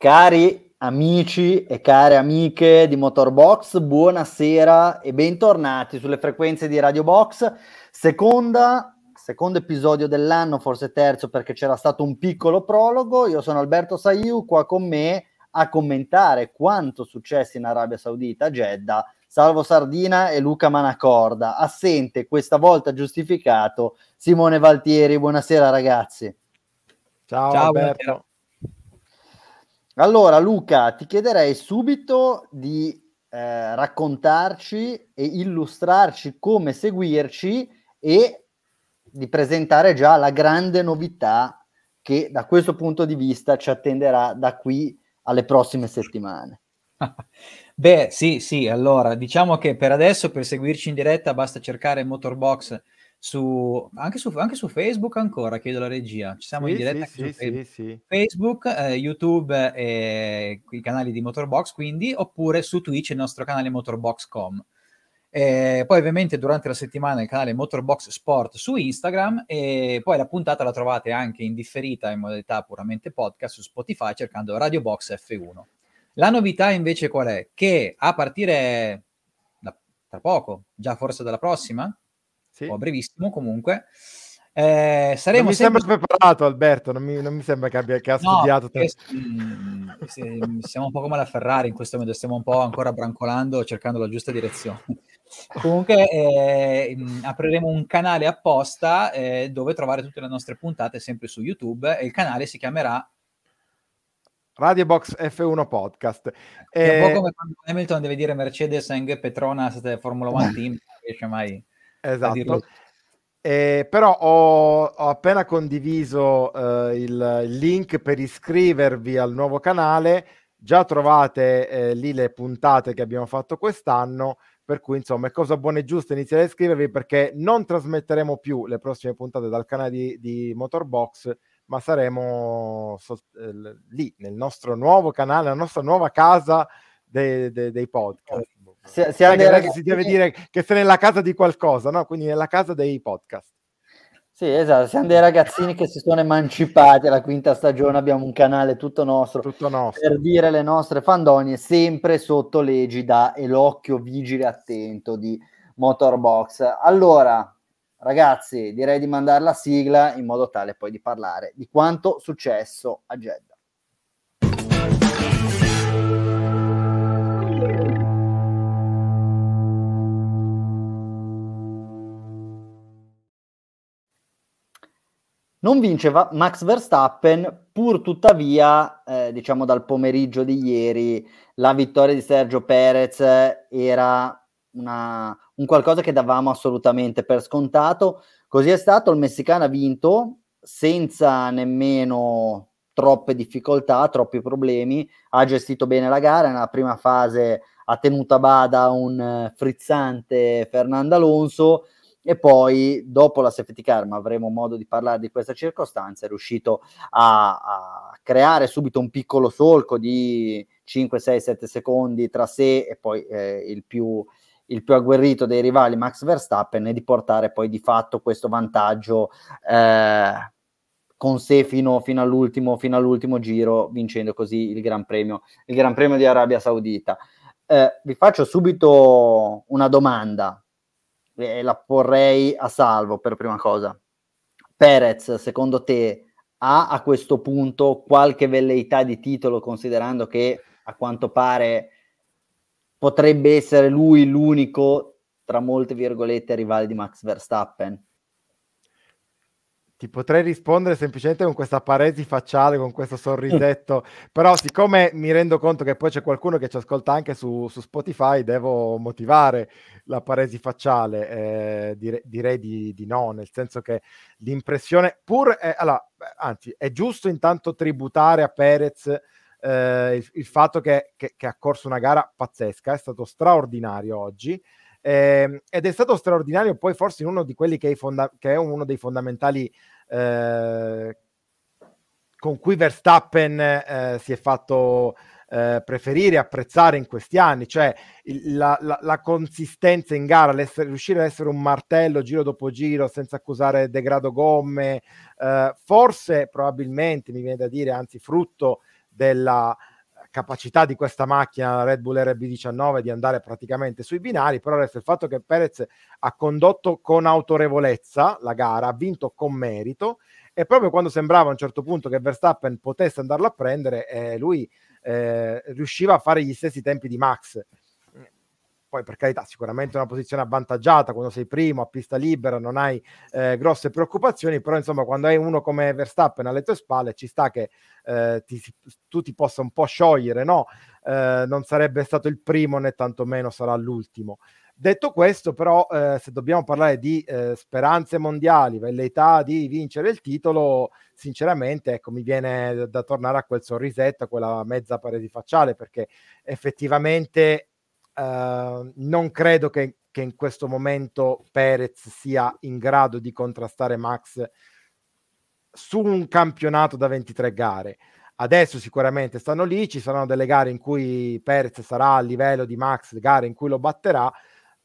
Cari amici e care amiche di Motorbox, buonasera e bentornati sulle frequenze di Radio Box. Seconda, secondo episodio dell'anno, forse terzo perché c'era stato un piccolo prologo. Io sono Alberto Saiu, qua con me a commentare quanto successo in Arabia Saudita, Jeddah, Salvo Sardina e Luca Manacorda. Assente, questa volta giustificato, Simone Valtieri. Buonasera ragazzi. Ciao, Ciao Alberto. Buonasera. Allora, Luca, ti chiederei subito di eh, raccontarci e illustrarci come seguirci e di presentare già la grande novità che da questo punto di vista ci attenderà da qui alle prossime settimane. Beh, sì, sì, allora diciamo che per adesso per seguirci in diretta basta cercare Motorbox su, anche, su, anche su Facebook ancora, chiedo la regia, ci siamo sì, in diretta sì, sì, Facebook, sì, Facebook eh, YouTube e i canali di Motorbox quindi, oppure su Twitch il nostro canale Motorbox.com. Eh, poi ovviamente durante la settimana il canale Motorbox Sport su Instagram e poi la puntata la trovate anche in differita in modalità puramente podcast su Spotify cercando Radio Box F1. La novità invece qual è? Che a partire da, tra poco, già forse dalla prossima, sì. o a brevissimo comunque. Eh, saremo non mi sempre... sembra preparato Alberto, non mi, non mi sembra che abbia che ha no, studiato. Perché, mh, mm, siamo un po' come la Ferrari in questo momento, stiamo un po' ancora brancolando, cercando la giusta direzione. Comunque eh, apriremo un canale apposta eh, dove trovare tutte le nostre puntate sempre su YouTube e il canale si chiamerà Radio Box F1 Podcast. È un po' come quando Hamilton deve dire Mercedes and Petronas Formula One Team, non riesce mai Esatto. Eh, però ho, ho, appena condiviso eh, il, il, link per iscrivervi al nuovo canale. Già trovate eh, lì le puntate che abbiamo fatto quest'anno. Per cui, insomma, è cosa buona e giusta iniziare a iscrivervi perché non trasmetteremo più le prossime puntate dal canale di, di Motorbox, ma saremo so, eh, lì nel nostro nuovo canale, la nostra nuova casa de, de, dei podcast. Si, si, ragazzi... si deve dire che sei nella casa di qualcosa, no? Quindi nella casa dei podcast. Sì, esatto, siamo dei ragazzini che si sono emancipati alla quinta stagione, abbiamo un canale tutto nostro, tutto nostro. per dire le nostre fandonie, sempre sotto l'egida e l'occhio vigile attento di Motorbox. Allora, ragazzi, direi di mandare la sigla in modo tale poi di parlare di quanto successo a Jeddah. Non vinceva Max Verstappen, pur tuttavia, eh, diciamo dal pomeriggio di ieri, la vittoria di Sergio Perez era una, un qualcosa che davamo assolutamente per scontato. Così è stato, il messicano ha vinto senza nemmeno troppe difficoltà, troppi problemi, ha gestito bene la gara, nella prima fase ha tenuto a bada un eh, frizzante Fernando Alonso, e poi dopo la safety car, ma avremo modo di parlare di questa circostanza, è riuscito a, a creare subito un piccolo solco di 5, 6, 7 secondi tra sé e poi eh, il, più, il più agguerrito dei rivali Max Verstappen e di portare poi di fatto questo vantaggio eh, con sé fino, fino, all'ultimo, fino, all'ultimo, giro, vincendo così il Gran Premio, il Gran Premio di Arabia Saudita. Eh, vi faccio subito una domanda e la porrei a salvo per prima cosa. Perez, secondo te, ha a questo punto qualche velleità di titolo, considerando che a quanto pare potrebbe essere lui l'unico, tra molte virgolette, rivale di Max Verstappen? Ti potrei rispondere semplicemente con questa paresi facciale, con questo sorrisetto, però siccome mi rendo conto che poi c'è qualcuno che ci ascolta anche su, su Spotify, devo motivare la paresi facciale, eh, dire, direi di, di, no, nel senso che l'impressione, pur, è, allora, anzi, è giusto intanto tributare a Perez eh, il, il, fatto che, che, che ha corso una gara pazzesca, è stato straordinario oggi, eh, ed è stato straordinario poi forse uno di quelli che è, fonda- che è uno dei fondamentali eh, con cui Verstappen eh, si è fatto eh, preferire, apprezzare in questi anni, cioè il, la, la, la, consistenza in gara, riuscire ad essere un martello giro dopo giro senza accusare degrado gomme, eh, forse probabilmente mi viene da dire, anzi frutto della, capacità di questa macchina, Red Bull RB19, di andare praticamente sui binari, però resta il fatto che Perez ha condotto con autorevolezza la gara, ha vinto con merito e proprio quando sembrava a un certo punto che Verstappen potesse andarlo a prendere, eh, lui eh, riusciva a fare gli stessi tempi di Max. Poi per carità, sicuramente una posizione avvantaggiata quando sei primo a pista libera, non hai eh, grosse preoccupazioni, però insomma quando hai uno come Verstappen alle tue spalle ci sta che eh, ti, tu ti possa un po' sciogliere, no? Eh, non sarebbe stato il primo né tantomeno sarà l'ultimo. Detto questo, però, eh, se dobbiamo parlare di eh, speranze mondiali, velleità di vincere il titolo, sinceramente, ecco, mi viene da, da tornare a quel sorrisetto, a quella mezza parete facciale, perché effettivamente eh, non credo che, che, in questo momento Perez sia in grado di contrastare Max su un campionato da 23 gare. Adesso sicuramente stanno lì, ci saranno delle gare in cui Perez sarà a livello di Max, gare in cui lo batterà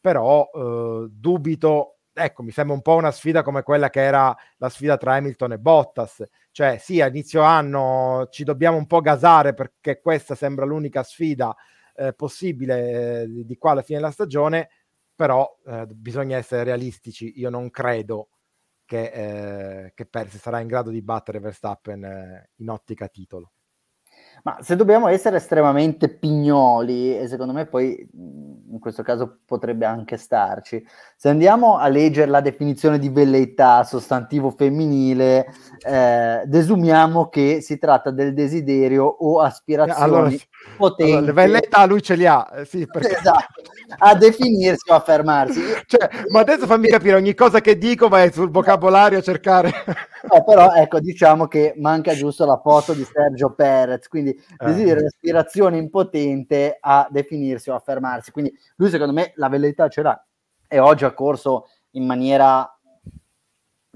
però eh, dubito, ecco, mi sembra un po' una sfida come quella che era la sfida tra Hamilton e Bottas, cioè sì, a inizio anno ci dobbiamo un po' gasare perché questa sembra l'unica sfida eh, possibile eh, di qua alla fine della stagione, però eh, bisogna essere realistici, io non credo che, eh, che Persi sarà in grado di battere Verstappen eh, in ottica titolo. Ma se dobbiamo essere estremamente pignoli, e secondo me poi in questo caso potrebbe anche starci, se andiamo a leggere la definizione di velleità, sostantivo femminile, eh, desumiamo che si tratta del desiderio o aspirazione allora, potenti. Allora, le velleità lui ce li ha, eh, sì, perché... esatto, a definirsi o a fermarsi. Cioè, ma adesso fammi capire, ogni cosa che dico vai sul vocabolario a cercare... No, però ecco, diciamo che manca giusto la foto di Sergio Perez, quindi eh. desiderio aspirazione impotente a definirsi o a fermarsi. Quindi lui secondo me la velleità ce l'ha e oggi ha corso in maniera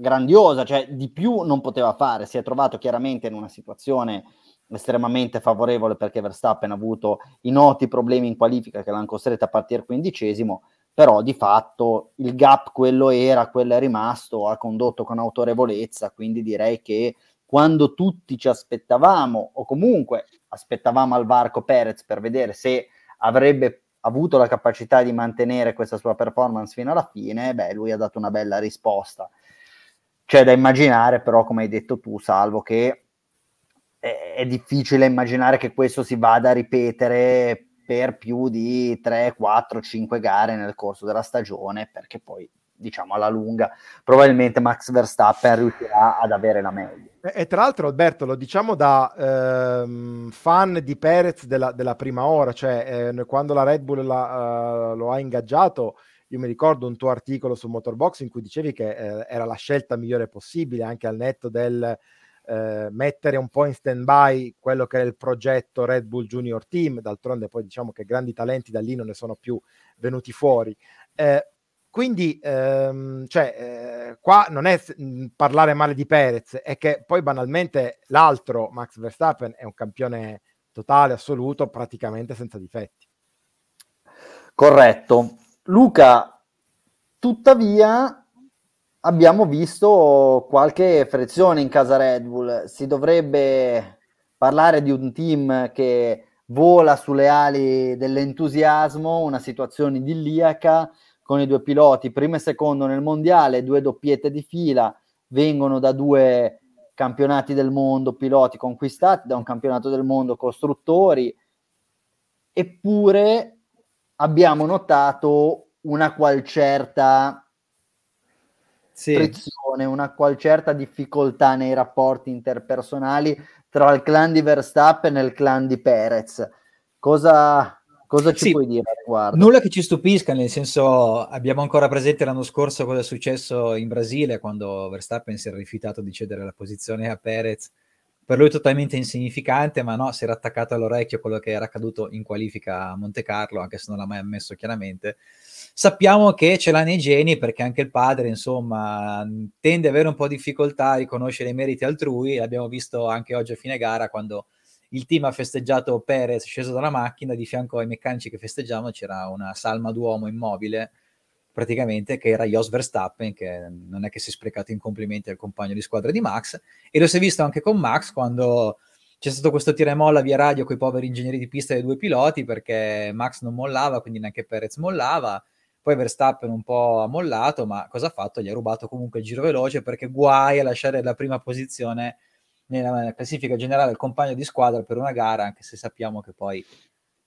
grandiosa, cioè di più non poteva fare, si è trovato chiaramente in una situazione estremamente favorevole perché Verstappen ha avuto i noti problemi in qualifica che l'hanno costretto a partire quindicesimo, però di fatto il gap quello era, quello è rimasto, ha condotto con autorevolezza, quindi direi che quando tutti ci aspettavamo, o comunque aspettavamo al varco Perez per vedere se avrebbe avuto la capacità di mantenere questa sua performance fino alla fine, beh, lui ha dato una bella risposta. C'è da immaginare, però, come hai detto tu, Salvo, che è, difficile immaginare che questo si vada a ripetere per più di 3, 4, 5 gare nel corso della stagione, perché poi diciamo alla lunga probabilmente Max Verstappen riuscirà ad avere la meglio. E, e tra l'altro Alberto lo diciamo da ehm, fan di Perez della, della, prima ora, cioè eh, quando la Red Bull la, uh, lo ha ingaggiato, io mi ricordo un tuo articolo su Motorbox in cui dicevi che eh, era la scelta migliore possibile anche al netto del eh, mettere un po' in stand by quello che è il progetto Red Bull Junior Team, d'altronde poi diciamo che grandi talenti da lì non ne sono più venuti fuori. Eh, quindi, ehm, cioè, eh, qua non è mh, parlare male di Perez, è che poi banalmente l'altro, Max Verstappen, è un campione totale, assoluto, praticamente senza difetti. Corretto. Luca, tuttavia, abbiamo visto qualche frizione in casa Red Bull. Si dovrebbe parlare di un team che vola sulle ali dell'entusiasmo, una situazione idilliaca con i due piloti, primo e secondo nel mondiale, due doppiette di fila, vengono da due campionati del mondo piloti conquistati, da un campionato del mondo costruttori, eppure abbiamo notato una qual certa sì. frizione, una qual certa difficoltà nei rapporti interpersonali tra il clan di Verstappen e il clan di Perez. Cosa, cosa ci sì. puoi dire riguardo? Nulla che ci stupisca, nel senso abbiamo ancora presente l'anno scorso cosa è successo in Brasile quando Verstappen si era rifiutato di cedere la posizione a Perez per lui totalmente insignificante, ma no, si era attaccato all'orecchio quello che era accaduto in qualifica a Monte Carlo, anche se non l'ha mai ammesso chiaramente. Sappiamo che ce l'ha nei geni perché anche il padre, insomma, tende ad avere un po' di difficoltà a riconoscere i meriti altrui. L'abbiamo visto anche oggi a fine gara quando il team ha festeggiato Perez sceso dalla macchina, di fianco ai meccanici che festeggiavano c'era una salma d'uomo immobile praticamente che era Jos Verstappen, che non è che si è sprecato in complimenti al compagno di squadra di Max, e lo si è visto anche con Max quando c'è stato questo tira e molla via radio con i poveri ingegneri di pista dei due piloti perché Max non mollava, quindi neanche Perez mollava. Poi Verstappen un po' ha mollato, ma cosa ha fatto? Gli ha rubato comunque il giro veloce perché guai a lasciare la prima posizione nella classifica generale il compagno di squadra per una gara, anche se sappiamo che poi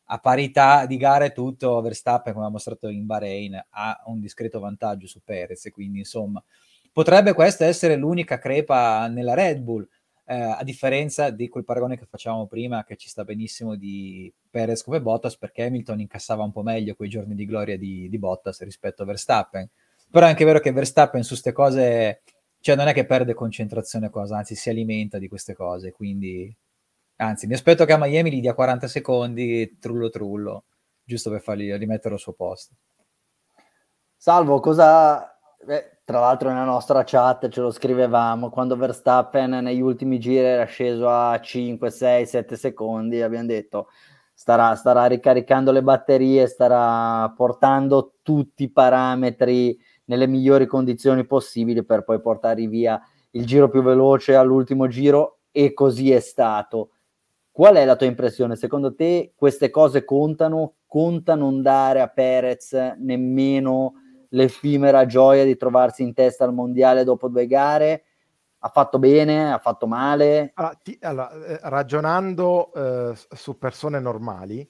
a parità di gare tutto, Verstappen, come ha mostrato in Bahrain, ha un discreto vantaggio su Perez, quindi insomma potrebbe questa essere l'unica crepa nella Red Bull, eh, a differenza di quel paragone che facevamo prima, che ci sta benissimo di Perez come Bottas, perché Hamilton incassava un po' meglio quei giorni di gloria di, di Bottas rispetto a Verstappen. Però è anche vero che Verstappen su queste cose, cioè non è che perde concentrazione cosa, anzi si alimenta di queste cose, quindi Anzi, mi aspetto che a Miami gli dia 40 secondi, trullo trullo, giusto per fargli rimettere al suo posto. Salvo, cosa... Eh, tra l'altro nella nostra chat ce lo scrivevamo, quando Verstappen negli ultimi giri era sceso a 5, 6, 7 secondi, abbiamo detto starà, starà ricaricando le batterie, starà portando tutti i parametri nelle migliori condizioni possibili per poi portare via il giro più veloce all'ultimo giro e così è stato. Qual è la tua impressione? Secondo te queste cose contano? Conta non dare a Perez nemmeno l'effimera gioia di trovarsi in testa al mondiale dopo due gare? Ha fatto bene? Ha fatto male? Allora, ti, allora, eh, ragionando eh, su persone normali,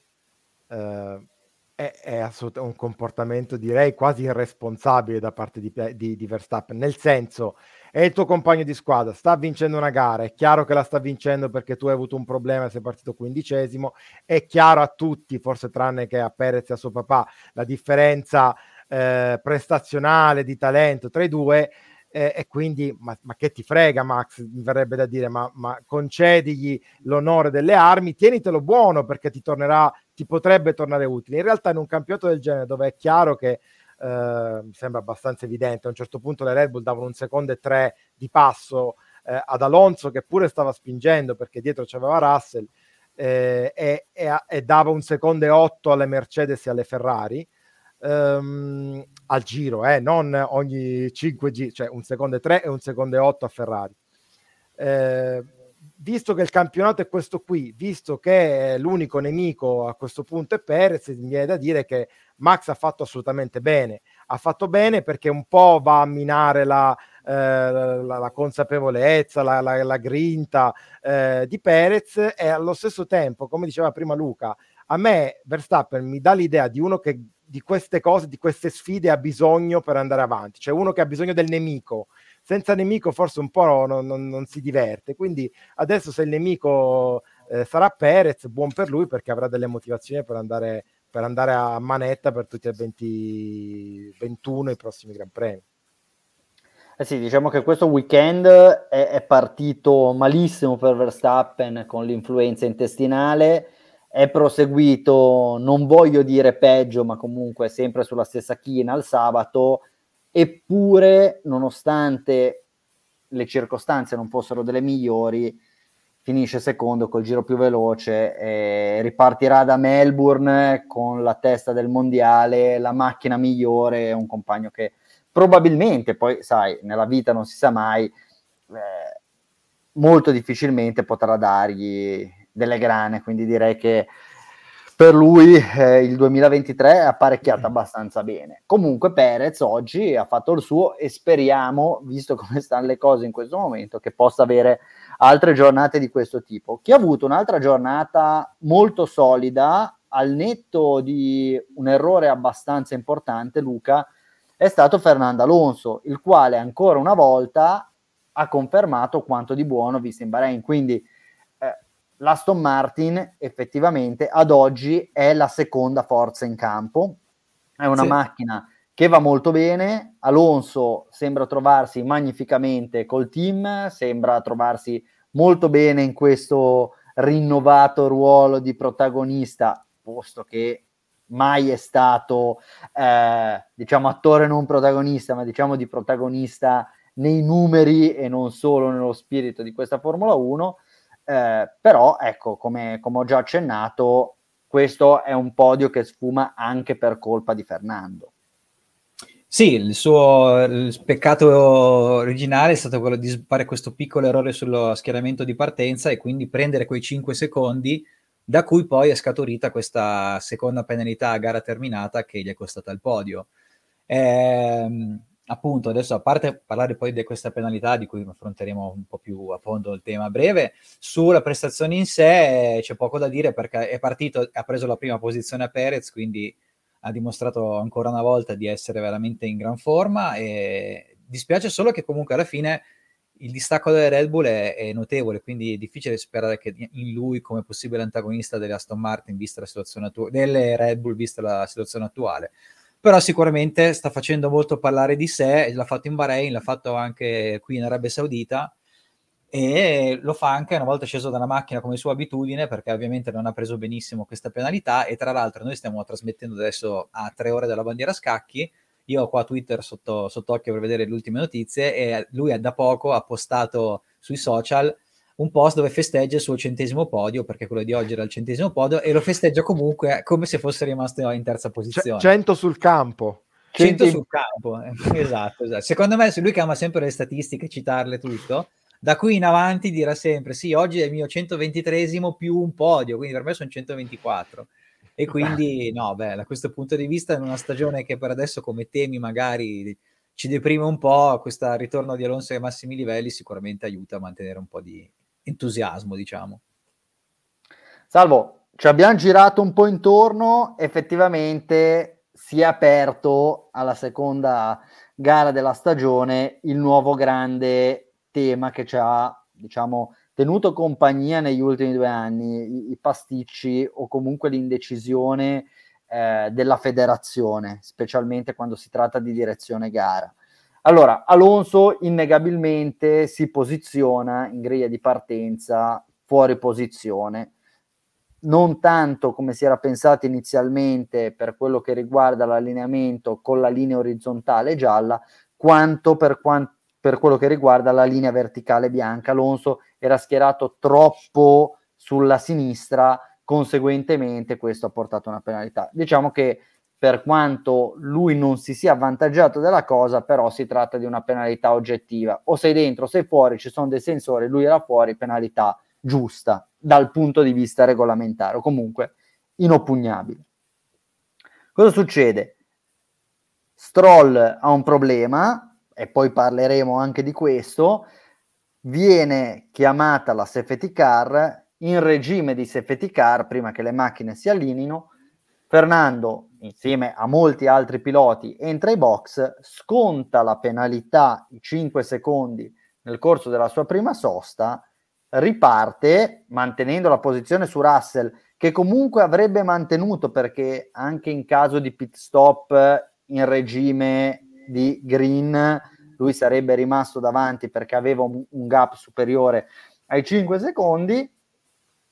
eh, è, è assolutamente un comportamento direi quasi irresponsabile da parte di, di, di Verstappen, nel senso è il tuo compagno di squadra, sta vincendo una gara, è chiaro che la sta vincendo perché tu hai avuto un problema sei partito quindicesimo, è chiaro a tutti, forse tranne che a Perez e a suo papà, la differenza eh, prestazionale di talento tra i due eh, e quindi ma, ma, che ti frega Max, mi verrebbe da dire, ma, ma concedigli l'onore delle armi, tienitelo buono perché ti tornerà, ti potrebbe tornare utile. In realtà in un campionato del genere dove è chiaro che eh, sembra abbastanza evidente. A un certo punto le Red Bull davano un secondo e tre di passo eh, ad Alonso che pure stava spingendo perché dietro c'aveva Russell eh, e, e, e, dava un secondo e otto alle Mercedes e alle Ferrari. Um, al giro, eh, non ogni 5 giri, cioè un secondo e 3 e un secondo e 8 a Ferrari. Eh, visto che il campionato è questo qui, visto che l'unico nemico a questo punto è Perez, mi viene da dire che Max ha fatto assolutamente bene. Ha fatto bene perché un po' va a minare la, eh, la, la consapevolezza, la, la, la grinta eh, di Perez e allo stesso tempo, come diceva prima Luca, a me Verstappen mi dà l'idea di uno che di queste cose, di queste sfide ha bisogno per andare avanti, cioè uno che ha bisogno del nemico. Senza nemico forse un po' non, non, non si diverte, quindi adesso se il nemico eh, sarà Perez, buon per lui perché avrà delle motivazioni per andare per andare a manetta per tutti e 20, 21 i prossimi Gran Premi. Eh sì, diciamo che questo weekend è, è, partito malissimo per Verstappen con l'influenza intestinale, è proseguito, non voglio dire peggio, ma comunque sempre sulla stessa china il sabato, eppure nonostante le circostanze non fossero delle migliori, finisce secondo col giro più veloce e ripartirà da Melbourne con la testa del mondiale, la macchina migliore, un compagno che probabilmente, poi sai, nella vita non si sa mai, eh, molto difficilmente potrà dargli delle grane, quindi direi che per lui eh, il 2023 è apparecchiato abbastanza bene. Comunque Perez oggi ha fatto il suo e speriamo, visto come stanno le cose in questo momento, che possa avere altre giornate di questo tipo. Chi ha avuto un'altra giornata molto solida, al netto di un errore abbastanza importante, Luca, è stato Fernando Alonso, il quale ancora una volta ha confermato quanto di buono visto in Bahrain. Quindi l'Aston Martin effettivamente ad oggi è la seconda forza in campo, è una sì. macchina che va molto bene, Alonso sembra trovarsi magnificamente col team, sembra trovarsi molto bene in questo rinnovato ruolo di protagonista, posto che mai è stato, eh, diciamo, attore non protagonista, ma diciamo di protagonista nei numeri e non solo nello spirito di questa Formula 1 eh, però ecco, come, come ho già accennato, questo è un podio che sfuma anche per colpa di Fernando. Sì, il suo il peccato originale è stato quello di fare questo piccolo errore sullo schieramento di partenza e quindi prendere quei 5 secondi, da cui poi è scaturita questa seconda penalità a gara terminata che gli è costata il podio. Ehm, appunto, adesso a parte parlare poi di questa penalità di cui affronteremo un po' più a fondo il tema a breve, sulla prestazione in sé c'è poco da dire perché è partito, ha preso la prima posizione a Perez, quindi ha dimostrato ancora una volta di essere veramente in gran forma e dispiace solo che comunque alla fine il distacco delle Red Bull è, è, notevole, quindi è difficile sperare che in lui come possibile antagonista delle Aston Martin vista la situazione attuale, delle Red Bull vista la situazione attuale. Però sicuramente sta facendo molto parlare di sé, l'ha fatto in Bahrain, l'ha fatto anche qui in Arabia Saudita e lo fa anche una volta sceso dalla macchina come sua abitudine perché ovviamente non ha preso benissimo questa penalità e tra l'altro noi stiamo trasmettendo adesso a tre ore dalla bandiera scacchi. Io ho qua Twitter sotto, sott'occhio per vedere le ultime notizie e lui da poco ha postato sui social un post dove festeggia il suo centesimo podio perché quello di oggi era il centesimo podio e lo festeggia comunque come se fosse rimasto in terza posizione. 100 sul campo. 100 sul campo esatto, esatto. Secondo me se lui che ama sempre le statistiche citarle tutto. Da qui in avanti dirà sempre sì, oggi è il mio 123esimo più un podio, quindi per me sono 124. E quindi, no, beh, da questo punto di vista, in una stagione che per adesso come temi magari ci deprime un po', questo ritorno di Alonso ai massimi livelli sicuramente aiuta a mantenere un po' di entusiasmo, diciamo. Salvo, ci abbiamo girato un po' intorno, effettivamente si è aperto alla seconda gara della stagione il nuovo grande tema che ci ha, diciamo, tenuto compagnia negli ultimi due anni, i, i pasticci o comunque l'indecisione eh, della federazione, specialmente quando si tratta di direzione gara. Allora, Alonso innegabilmente si posiziona in griglia di partenza fuori posizione, non tanto come si era pensato inizialmente per quello che riguarda l'allineamento con la linea orizzontale gialla, quanto per, quanto per quello che riguarda la linea verticale bianca. Alonso era schierato troppo sulla sinistra, conseguentemente questo ha portato una penalità. Diciamo che per quanto lui non si sia avvantaggiato della cosa, però si tratta di una penalità oggettiva. O sei dentro, sei fuori, ci sono dei sensori, lui era fuori, penalità giusta dal punto di vista regolamentare, o comunque inoppugnabile. Cosa succede? Stroll ha un problema, e poi parleremo anche di questo, viene chiamata la safety car in regime di safety car prima che le macchine si allineino. Fernando, insieme a molti altri piloti, entra ai box, sconta la penalità, i 5 secondi nel corso della sua prima sosta, riparte mantenendo la posizione su Russell, che comunque avrebbe mantenuto perché anche in caso di pit stop in regime di Green, lui sarebbe rimasto davanti perché aveva un gap superiore ai 5 secondi.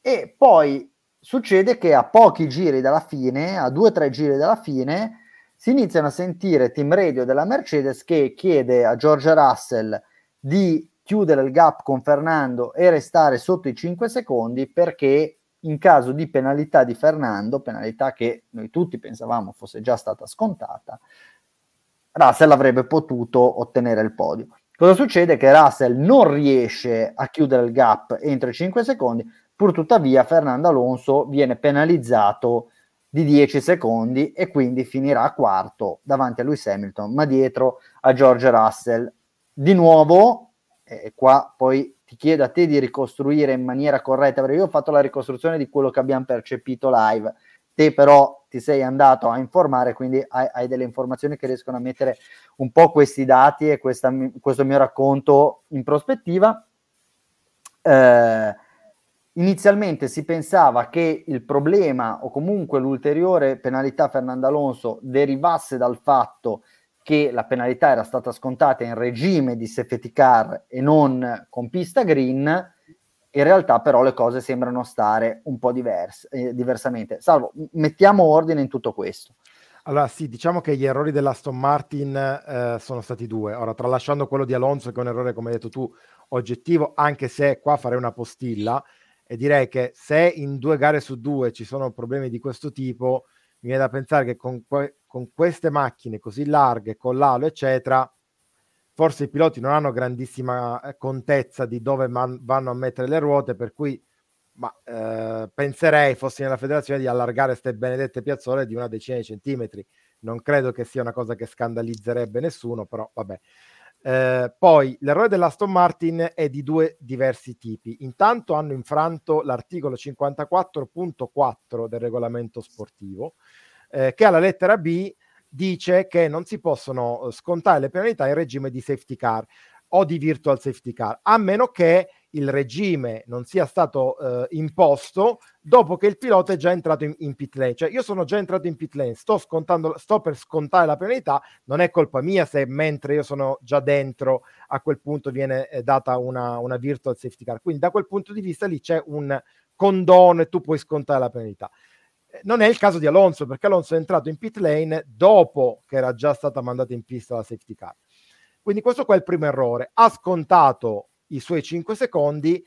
E poi succede che a pochi giri dalla fine, a due o tre giri dalla fine, si iniziano a sentire team radio della Mercedes che chiede a George Russell di chiudere il gap con Fernando e restare sotto i 5 secondi perché in caso di penalità di Fernando, penalità che noi tutti pensavamo fosse già stata scontata, Russell avrebbe potuto ottenere il podio. Cosa succede? Che Russell non riesce a chiudere il gap entro i 5 secondi, pur tuttavia Fernando Alonso viene penalizzato di 10 secondi e quindi finirà quarto davanti a Lewis Hamilton, ma dietro a George Russell. Di nuovo, e qua poi ti chiedo a te di ricostruire in maniera corretta, perché io ho fatto la ricostruzione di quello che abbiamo percepito live, te però ti sei andato a informare, quindi hai, hai delle informazioni che riescono a mettere un po' questi dati e questa, questo mio racconto in prospettiva. Eh, inizialmente si pensava che il problema o comunque l'ulteriore penalità Fernando Alonso derivasse dal fatto che la penalità era stata scontata in regime di safety car e non con pista green in realtà però le cose sembrano stare un po' diverse, eh, diversamente. Salvo, mettiamo ordine in tutto questo. Allora sì, diciamo che gli errori dell'Aston Martin eh, sono stati due. Ora, tralasciando quello di Alonso, che è un errore, come hai detto tu, oggettivo, anche se qua farei una postilla, e direi che se in due gare su due ci sono problemi di questo tipo, mi viene da pensare che con, que- con queste macchine così larghe, con l'alo, eccetera, forse i piloti non hanno grandissima eh, contezza di dove man- vanno a mettere le ruote, per cui ma, eh, penserei, fossi nella federazione, di allargare queste benedette piazzole di una decina di centimetri. Non credo che sia una cosa che scandalizzerebbe nessuno, però vabbè. Eh, poi l'errore dell'Aston Martin è di due diversi tipi. Intanto hanno infranto l'articolo 54.4 del regolamento sportivo, eh, che alla lettera B dice che non si possono eh, scontare le penalità in regime di safety car o di virtual safety car, a meno che il regime non sia stato eh, imposto dopo che il pilota è già entrato in, in, pit lane. Cioè io sono già entrato in pit lane, sto, scontando, sto per scontare la penalità, non è colpa mia se mentre io sono già dentro a quel punto viene eh, data una, una virtual safety car. Quindi da quel punto di vista lì c'è un condono e tu puoi scontare la penalità. Eh, non è il caso di Alonso, perché Alonso è entrato in pit lane dopo che era già stata mandata in pista la safety car. Quindi questo qua è il primo errore. Ha scontato i suoi 5 secondi,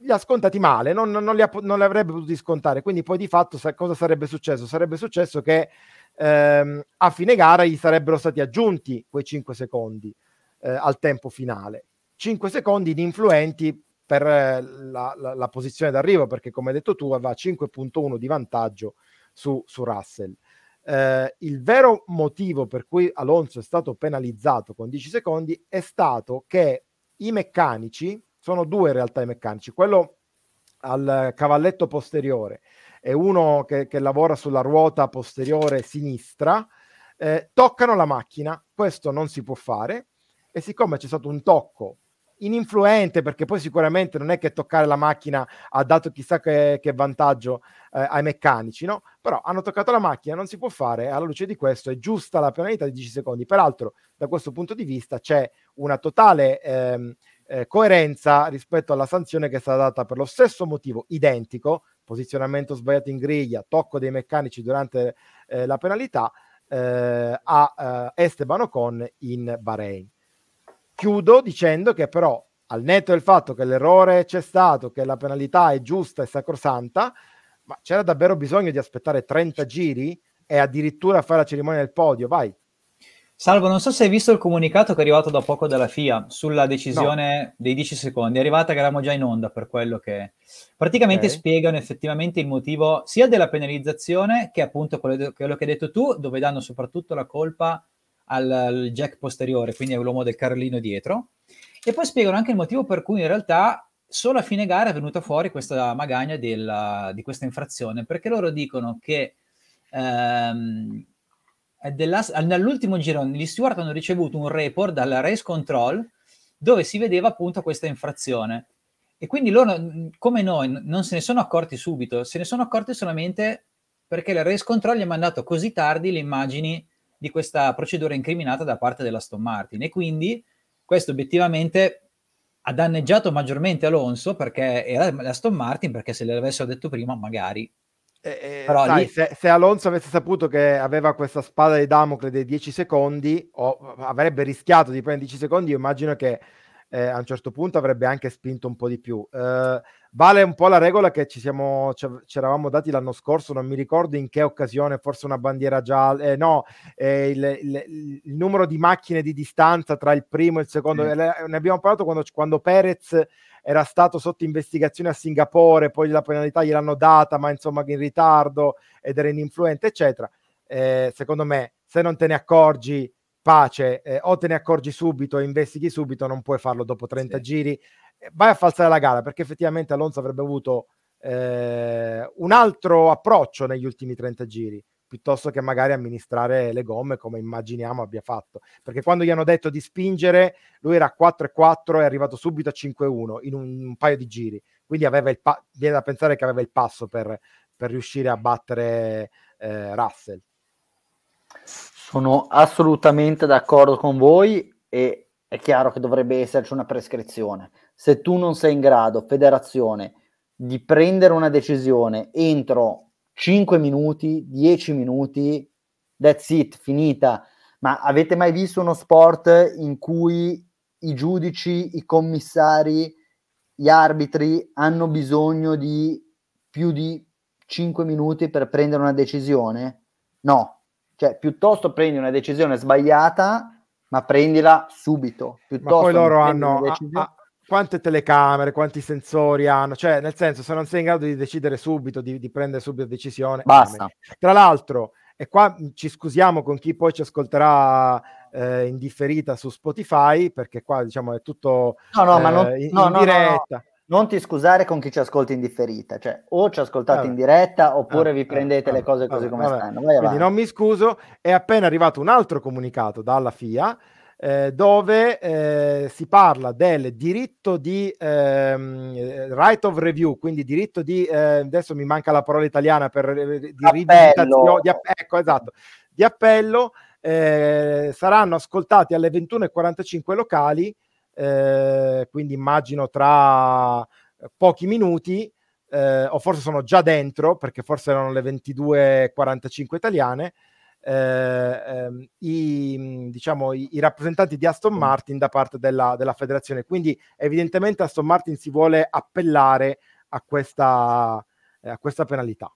li ha scontati male, non, non, li, ha, non li, avrebbe potuti scontare. Quindi poi di fatto sa, cosa sarebbe successo? Sarebbe successo che ehm, a fine gara gli sarebbero stati aggiunti quei 5 secondi eh, al tempo finale. 5 secondi ininfluenti per eh, la, la, la, posizione d'arrivo, perché come hai detto tu aveva 5.1 di vantaggio su, su Russell. Eh, il vero motivo per cui Alonso è stato penalizzato con 10 secondi è stato che i meccanici, sono due in realtà i meccanici, quello al cavalletto posteriore e uno che, che lavora sulla ruota posteriore sinistra, eh, toccano la macchina, questo non si può fare e siccome c'è stato un tocco ininfluente perché poi sicuramente non è che toccare la macchina ha dato chissà che, che vantaggio eh, ai meccanici, no? Però hanno toccato la macchina, non si può fare, alla luce di questo è giusta la penalità di 10 secondi. Peraltro, da questo punto di vista c'è una totale ehm, eh, coerenza rispetto alla sanzione che è stata data per lo stesso motivo identico, posizionamento sbagliato in griglia, tocco dei meccanici durante eh, la penalità, eh, a eh, Esteban Ocon in Bahrain. Chiudo dicendo che però al netto del fatto che l'errore c'è stato, che la penalità è giusta e sacrosanta, ma c'era davvero bisogno di aspettare 30 giri e addirittura fare la cerimonia del podio, vai. Salvo, non so se hai visto il comunicato che è arrivato da poco dalla FIA sulla decisione no. dei 10 secondi. È arrivata che eravamo già in onda per quello che praticamente okay. spiegano effettivamente il motivo sia della penalizzazione che appunto quello, quello che hai detto tu, dove danno soprattutto la colpa al, al jack posteriore, quindi all'uomo del Carlino dietro. E poi spiegano anche il motivo per cui in realtà solo a fine gara è venuta fuori questa magagna della, di questa infrazione, perché loro dicono che ehm, nell'ultimo giro gli steward hanno ricevuto un report dalla race control dove si vedeva appunto questa infrazione. E quindi loro, come noi, non se ne sono accorti subito, se ne sono accorti solamente perché la race control gli ha mandato così tardi le immagini di questa procedura incriminata da parte dell'Aston Martin. E quindi questo obiettivamente ha danneggiato maggiormente Alonso perché era l'Aston Martin perché se l'avessero detto prima magari. Eh, eh, Però sai, lì... se, se, Alonso avesse saputo che aveva questa spada di Damocle dei 10 secondi o avrebbe rischiato di prendere 10 secondi, io immagino che eh, a un certo punto avrebbe anche spinto un po' di più. Eh, vale un po' la regola che ci, siamo, ci, eravamo dati l'anno scorso, non mi ricordo in che occasione, forse una bandiera gialla, eh, no, eh, il, il, il, numero di macchine di distanza tra il primo e il secondo, mm. ne abbiamo parlato quando, quando Perez era stato sotto investigazione a Singapore, poi la penalità gliel'hanno data, ma insomma in ritardo ed era ininfluente, eccetera. Eh, secondo me, se non te ne accorgi pace, eh, o te ne accorgi subito e investighi subito, non puoi farlo dopo 30 sì. giri. Vai a falsare la gara perché effettivamente Alonso avrebbe avuto eh, un altro approccio negli ultimi 30 giri piuttosto che magari amministrare le gomme come immaginiamo abbia fatto. Perché quando gli hanno detto di spingere, lui era a 4 e 4 è arrivato subito a 5 e 1 in un, un, paio di giri. Quindi aveva il pa- viene da pensare che aveva il passo per, per riuscire a battere eh, Russell. Sono assolutamente d'accordo con voi e è chiaro che dovrebbe esserci una prescrizione. Se tu non sei in grado, federazione, di prendere una decisione entro 5 minuti, 10 minuti, that's it, finita. Ma avete mai visto uno sport in cui i giudici, i commissari, gli arbitri hanno bisogno di più di 5 minuti per prendere una decisione? No, cioè piuttosto prendi una decisione sbagliata, ma prendila subito. Piuttosto ma poi loro hanno a, a, quante telecamere, quanti sensori hanno, cioè nel senso se non sei in grado di decidere subito, di, di prendere subito decisione, basta. Tra l'altro, e qua ci scusiamo con chi poi ci ascolterà eh, in differita su Spotify, perché qua diciamo è tutto no, no, eh, ma non, in, no, in diretta. Non ti scusare con chi ci ascolta in differita, cioè o ci ascoltate vabbè. in diretta oppure vabbè, vi prendete vabbè, le cose così come stanno. Quindi non mi scuso, è appena arrivato un altro comunicato dalla FIA eh, dove eh, si parla del diritto di ehm, right of review, quindi diritto di eh, adesso mi manca la parola italiana per eh, di rivisitazione, di, ecco esatto, di appello eh, saranno ascoltati alle 21.45 locali eh, quindi immagino tra pochi minuti, eh, o forse sono già dentro, perché forse erano le 22.45 italiane, eh, ehm, i, diciamo, i, i, rappresentanti di Aston Martin da parte della, della, federazione. Quindi evidentemente Aston Martin si vuole appellare a questa, a questa penalità.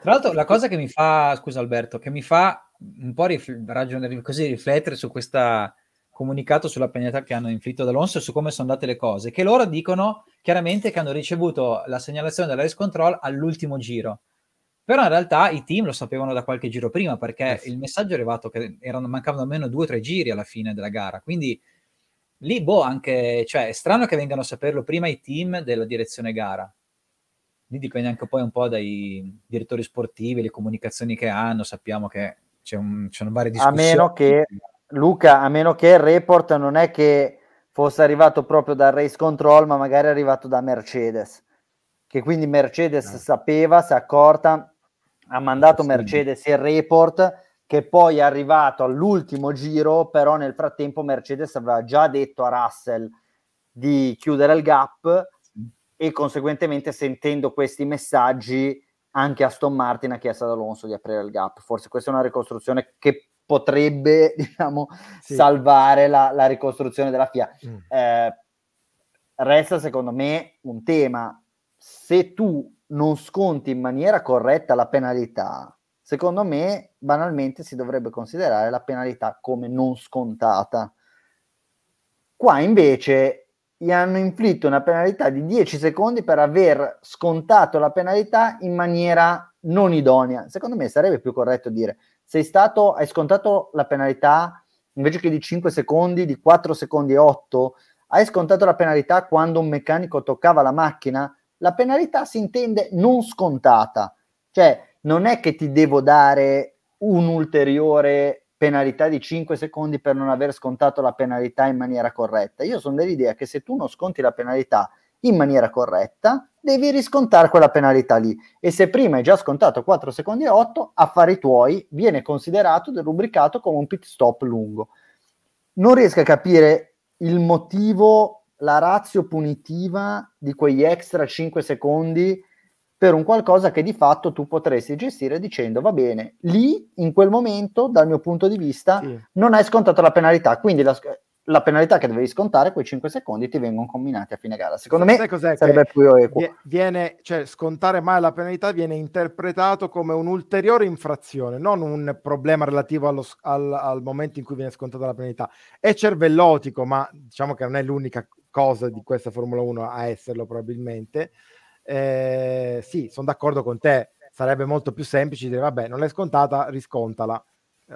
Tra l'altro la cosa che mi fa, scusa Alberto, che mi fa un po' rif- ragionare, così riflettere su questa comunicato sulla penalità che hanno inflitto ad Alonso e su come sono andate le cose, che loro dicono chiaramente che hanno ricevuto la segnalazione della race control all'ultimo giro. Però in realtà i team lo sapevano da qualche giro prima perché eh il messaggio è arrivato che erano, mancavano almeno due o tre giri alla fine della gara. Quindi lì, boh, anche, cioè, è strano che vengano a saperlo prima i team della direzione gara. Lì dipende anche poi un po' dai direttori sportivi, le comunicazioni che hanno. Sappiamo che c'è un, c'è varie discussioni. A meno che Luca, a meno che il report non è che fosse arrivato proprio dal race control, ma magari è arrivato da Mercedes, che quindi Mercedes no. sapeva, si è accorta, ha mandato sì. Mercedes il report che poi è arrivato all'ultimo giro, però nel frattempo Mercedes aveva già detto a Russell di chiudere il gap e conseguentemente sentendo questi messaggi anche Aston Martin ha chiesto ad Alonso di aprire il gap. Forse questa è una ricostruzione che potrebbe diciamo, sì. salvare la, la, ricostruzione della FIA. Mm. Eh, resta secondo me un tema. Se tu non sconti in maniera corretta la penalità, secondo me banalmente si dovrebbe considerare la penalità come non scontata. Qua invece gli hanno inflitto una penalità di 10 secondi per aver scontato la penalità in maniera non idonea. Secondo me sarebbe più corretto dire sei stato, hai scontato la penalità? Invece che di 5 secondi, di 4 secondi e 8, hai scontato la penalità quando un meccanico toccava la macchina, la penalità si intende non scontata, cioè non è che ti devo dare un'ulteriore penalità di 5 secondi per non aver scontato la penalità in maniera corretta. Io sono dell'idea che se tu non sconti la penalità in maniera corretta, devi riscontare quella penalità lì. E se prima hai già scontato 4 secondi e 8, affari tuoi, viene considerato e rubricato come un pit stop lungo. Non riesco a capire il motivo, la razio punitiva di quegli extra 5 secondi per un qualcosa che di fatto tu potresti gestire dicendo va bene, lì in quel momento, dal mio punto di vista, sì. non hai scontato la penalità, quindi la, la penalità che dovevi scontare, quei 5 secondi ti vengono combinati a fine gara. Secondo me sarebbe più equo. Viene, cioè, scontare mai la penalità viene interpretato come un'ulteriore infrazione, non un problema relativo allo, al, al, momento in cui viene scontata la penalità. È cervellotico, ma diciamo che non è l'unica cosa di questa Formula 1 a esserlo probabilmente. Eh, sì, sono d'accordo con te. Sarebbe molto più semplice dire, vabbè, non l'hai scontata, riscontala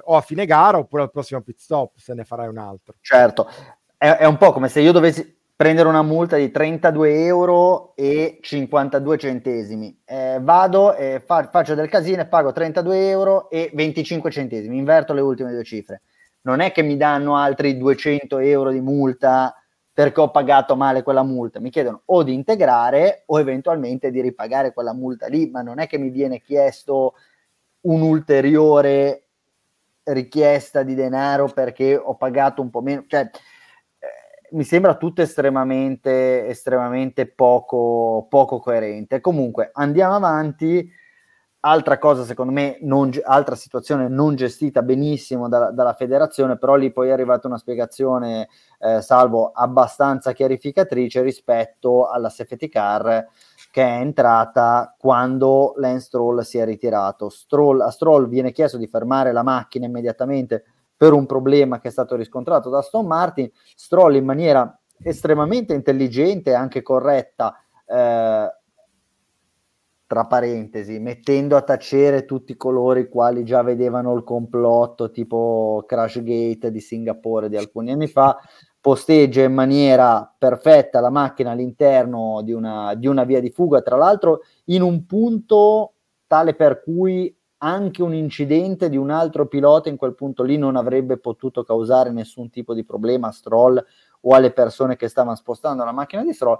o a fine gara oppure al prossimo pit stop se ne farai un altro. Certo, è, è un po' come se io dovessi prendere una multa di 32 euro e 52 centesimi. Eh, vado e fa, faccio del casino e pago 32 euro e 25 centesimi, inverto le ultime due cifre. Non è che mi danno altri 200 euro di multa perché ho pagato male quella multa, mi chiedono o di integrare o eventualmente di ripagare quella multa lì, ma non è che mi viene chiesto un ulteriore richiesta di denaro perché ho pagato un po' meno, cioè eh, mi sembra tutto estremamente, estremamente poco, poco coerente. Comunque andiamo avanti. Altra cosa, secondo me, non, altra situazione non gestita benissimo da, dalla federazione, però lì poi è arrivata una spiegazione, eh, salvo abbastanza chiarificatrice rispetto alla safety car che è entrata quando Lance Stroll si è ritirato. Stroll, a Stroll viene chiesto di fermare la macchina immediatamente per un problema che è stato riscontrato da Aston Martin. Stroll in maniera estremamente intelligente e anche corretta, eh, tra parentesi, mettendo a tacere tutti coloro i quali già vedevano il complotto tipo Crash Gate di Singapore di alcuni anni fa, posteggia in maniera perfetta la macchina all'interno di una, di una via di fuga, tra l'altro in un punto tale per cui anche un incidente di un altro pilota in quel punto lì non avrebbe potuto causare nessun tipo di problema a Stroll o alle persone che stavano spostando la macchina di Stroll.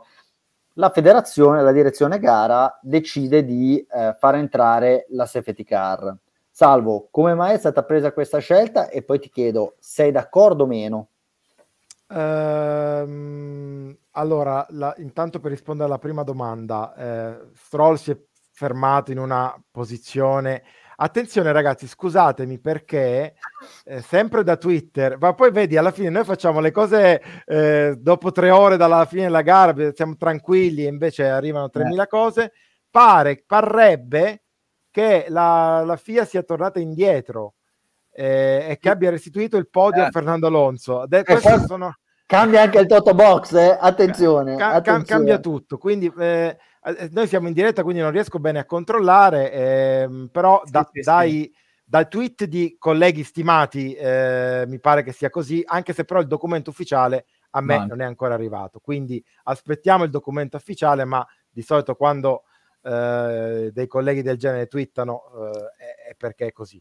La federazione, la direzione gara, decide di eh, far entrare la safety car. Salvo, come mai è stata presa questa scelta? E poi ti chiedo, sei d'accordo o meno? Ehm, allora, la, intanto per rispondere alla prima domanda, eh, Stroll si è fermato in una posizione. Attenzione ragazzi, scusatemi perché eh, sempre da Twitter, ma poi vedi alla fine noi facciamo le cose eh, dopo tre ore dalla fine della gara, siamo tranquilli e invece arrivano 3.000 eh. cose. Pare, parrebbe che la, la FIA sia tornata indietro eh, e che abbia restituito il podio a eh. Fernando Alonso. De- sono... Cambia anche il Toto Box, eh? attenzione, ca- attenzione. Cambia tutto, quindi eh, eh, noi siamo in diretta, quindi non riesco bene a controllare, ehm, però sì, da, sì, dai, sì. dal tweet di colleghi stimati eh, mi pare che sia così, anche se però il documento ufficiale a me non è ancora arrivato. Quindi aspettiamo il documento ufficiale, ma di solito quando eh, dei colleghi del genere twittano eh, è, è perché è così.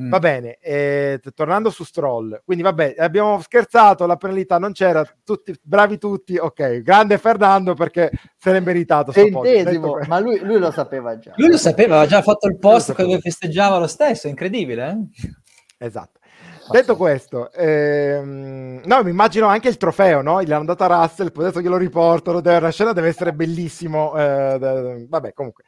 Mm. Va bene, eh, tornando su Stroll, quindi vabbè, abbiamo scherzato, la penalità non c'era, tutti, bravi tutti, ok, grande Fernando perché se l'è meritato. Centesimo, ma lui, lui, lo sapeva già. Lui lo sapeva, aveva già fatto il post dove festeggiava lo stesso, incredibile. Eh? Esatto. Detto questo, ehm, no, mi immagino anche il trofeo, no? Gli hanno dato a Russell, poi adesso glielo riportano, la scena deve essere bellissimo. Eh, vabbè, comunque.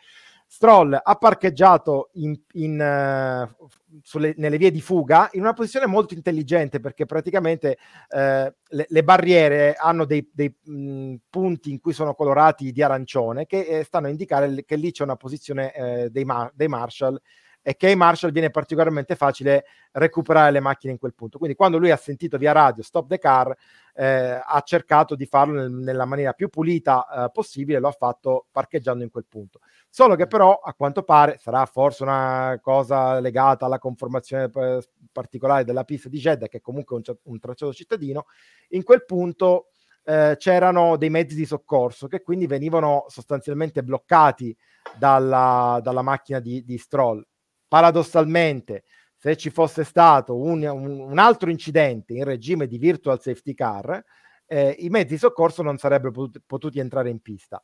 Stroll ha parcheggiato in, in, uh, sulle, nelle vie di fuga in una posizione molto intelligente perché praticamente uh, le, le, barriere hanno dei, dei mh, punti in cui sono colorati di arancione che eh, stanno a indicare che lì c'è una posizione eh, dei, ma- dei Marshall e che ai Marshall viene particolarmente facile recuperare le macchine in quel punto. Quindi quando lui ha sentito via radio stop the car, eh, ha cercato di farlo nel, nella maniera più pulita eh, possibile, lo ha fatto parcheggiando in quel punto. Solo che però a quanto pare sarà forse una cosa legata alla conformazione eh, particolare della pista di Jeddah, che è comunque un, un tracciato cittadino, in quel punto eh, c'erano dei mezzi di soccorso che quindi venivano sostanzialmente bloccati dalla, dalla macchina di, di Stroll paradossalmente, se ci fosse stato un, un, altro incidente in regime di virtual safety car, eh, i mezzi di soccorso non sarebbero potuti, potuti, entrare in pista.